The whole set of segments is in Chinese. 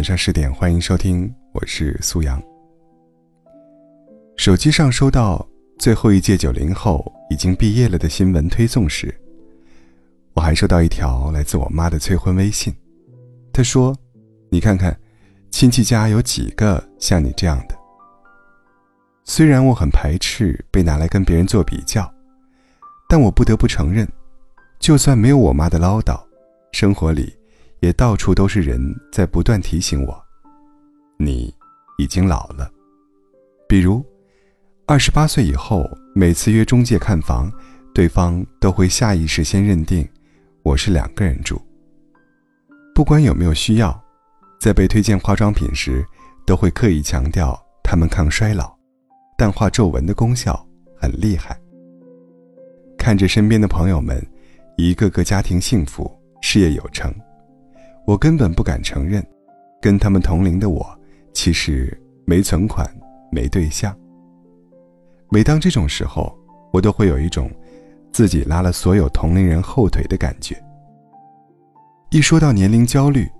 晚上十点，欢迎收听，我是苏阳。手机上收到最后一届九零后已经毕业了的新闻推送时，我还收到一条来自我妈的催婚微信。她说：“你看看，亲戚家有几个像你这样的？”虽然我很排斥被拿来跟别人做比较，但我不得不承认，就算没有我妈的唠叨，生活里。也到处都是人在不断提醒我：“你已经老了。”比如，二十八岁以后，每次约中介看房，对方都会下意识先认定我是两个人住。不管有没有需要，在被推荐化妆品时，都会刻意强调他们抗衰老、淡化皱纹的功效很厉害。看着身边的朋友们，一个个家庭幸福，事业有成。我根本不敢承认，跟他们同龄的我，其实没存款、没对象。每当这种时候，我都会有一种自己拉了所有同龄人后腿的感觉。一说到年龄焦虑，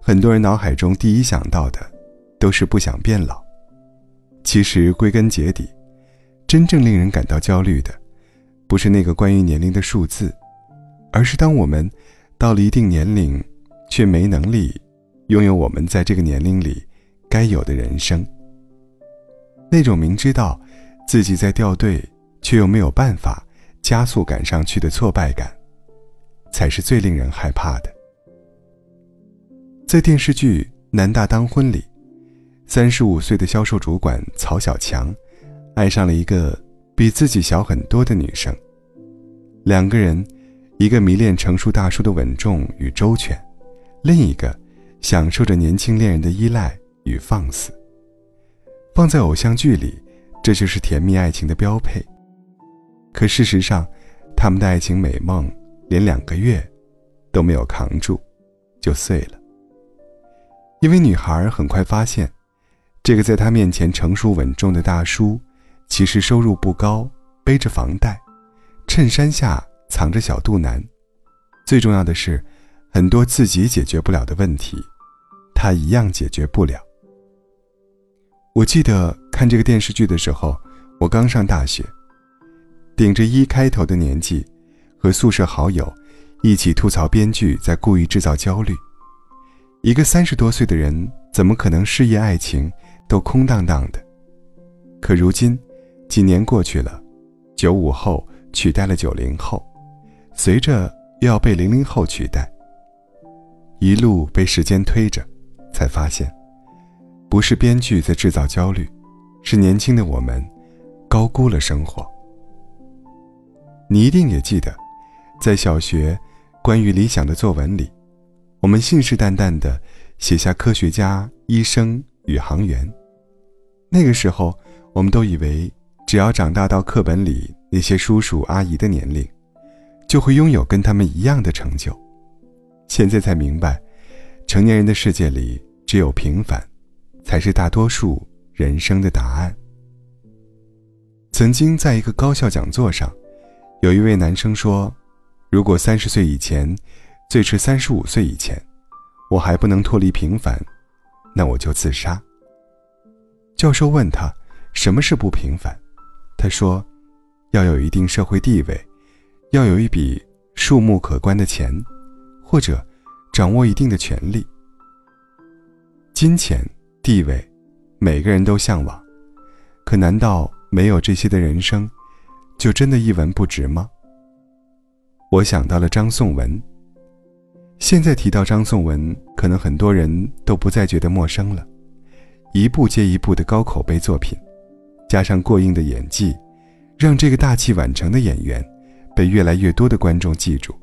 很多人脑海中第一想到的都是不想变老。其实归根结底，真正令人感到焦虑的，不是那个关于年龄的数字，而是当我们到了一定年龄。却没能力拥有我们在这个年龄里该有的人生。那种明知道自己在掉队，却又没有办法加速赶上去的挫败感，才是最令人害怕的。在电视剧《男大当婚》里，三十五岁的销售主管曹小强爱上了一个比自己小很多的女生，两个人，一个迷恋成熟大叔的稳重与周全。另一个，享受着年轻恋人的依赖与放肆。放在偶像剧里，这就是甜蜜爱情的标配。可事实上，他们的爱情美梦连两个月都没有扛住，就碎了。因为女孩很快发现，这个在她面前成熟稳重的大叔，其实收入不高，背着房贷，衬衫下藏着小肚腩。最重要的是。很多自己解决不了的问题，他一样解决不了。我记得看这个电视剧的时候，我刚上大学，顶着一开头的年纪，和宿舍好友一起吐槽编剧在故意制造焦虑。一个三十多岁的人，怎么可能事业爱情都空荡荡的？可如今，几年过去了，九五后取代了九零后，随着又要被零零后取代。一路被时间推着，才发现，不是编剧在制造焦虑，是年轻的我们高估了生活。你一定也记得，在小学关于理想的作文里，我们信誓旦旦地写下科学家、医生宇航员。那个时候，我们都以为只要长大到课本里那些叔叔阿姨的年龄，就会拥有跟他们一样的成就。现在才明白，成年人的世界里，只有平凡，才是大多数人生的答案。曾经在一个高校讲座上，有一位男生说：“如果三十岁以前，最迟三十五岁以前，我还不能脱离平凡，那我就自杀。”教授问他：“什么是不平凡？”他说：“要有一定社会地位，要有一笔数目可观的钱。”或者，掌握一定的权利、金钱、地位，每个人都向往。可难道没有这些的人生，就真的一文不值吗？我想到了张颂文。现在提到张颂文，可能很多人都不再觉得陌生了。一部接一部的高口碑作品，加上过硬的演技，让这个大器晚成的演员，被越来越多的观众记住。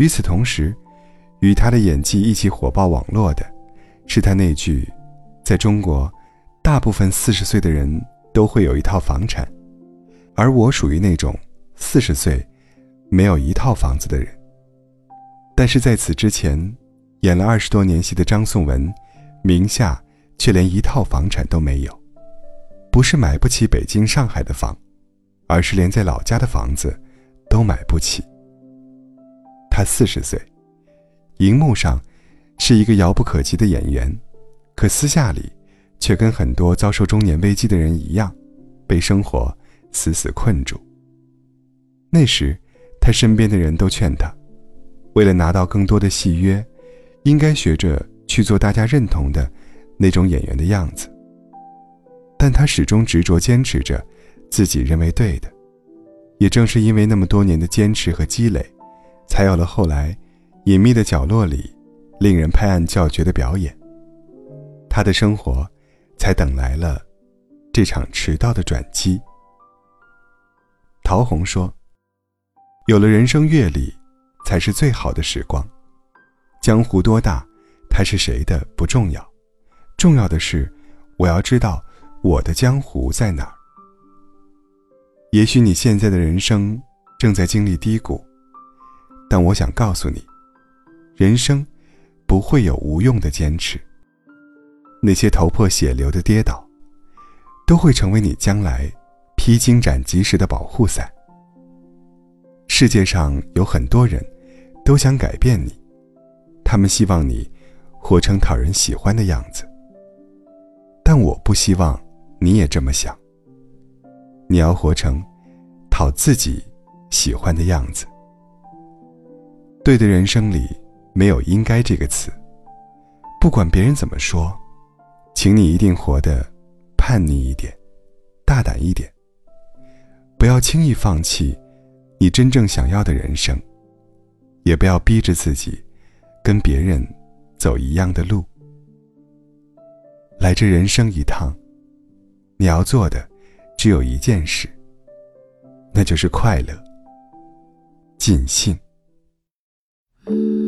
与此同时，与他的演技一起火爆网络的，是他那句：“在中国，大部分四十岁的人都会有一套房产，而我属于那种四十岁没有一套房子的人。”但是在此之前，演了二十多年戏的张颂文，名下却连一套房产都没有，不是买不起北京、上海的房，而是连在老家的房子都买不起。他四十岁，荧幕上是一个遥不可及的演员，可私下里，却跟很多遭受中年危机的人一样，被生活死死困住。那时，他身边的人都劝他，为了拿到更多的戏约，应该学着去做大家认同的那种演员的样子。但他始终执着坚持着自己认为对的。也正是因为那么多年的坚持和积累，才有了后来隐秘的角落里令人拍案叫绝的表演。他的生活才等来了这场迟到的转机。陶虹说：“有了人生阅历，才是最好的时光。江湖多大，他是谁的不重要，重要的是我要知道我的江湖在哪儿。”也许你现在的人生正在经历低谷，但我想告诉你，人生不会有无用的坚持。那些头破血流的跌倒，都会成为你将来披荆斩棘时的保护伞。世界上有很多人，都想改变你，他们希望你活成讨人喜欢的样子，但我不希望你也这么想。你要活成讨自己喜欢的样子。对的人生里没有“应该”这个词。不管别人怎么说，请你一定活得叛逆一点，大胆一点。不要轻易放弃你真正想要的人生，也不要逼着自己跟别人走一样的路。来这人生一趟，你要做的。只有一件事，那就是快乐、尽兴。Mm.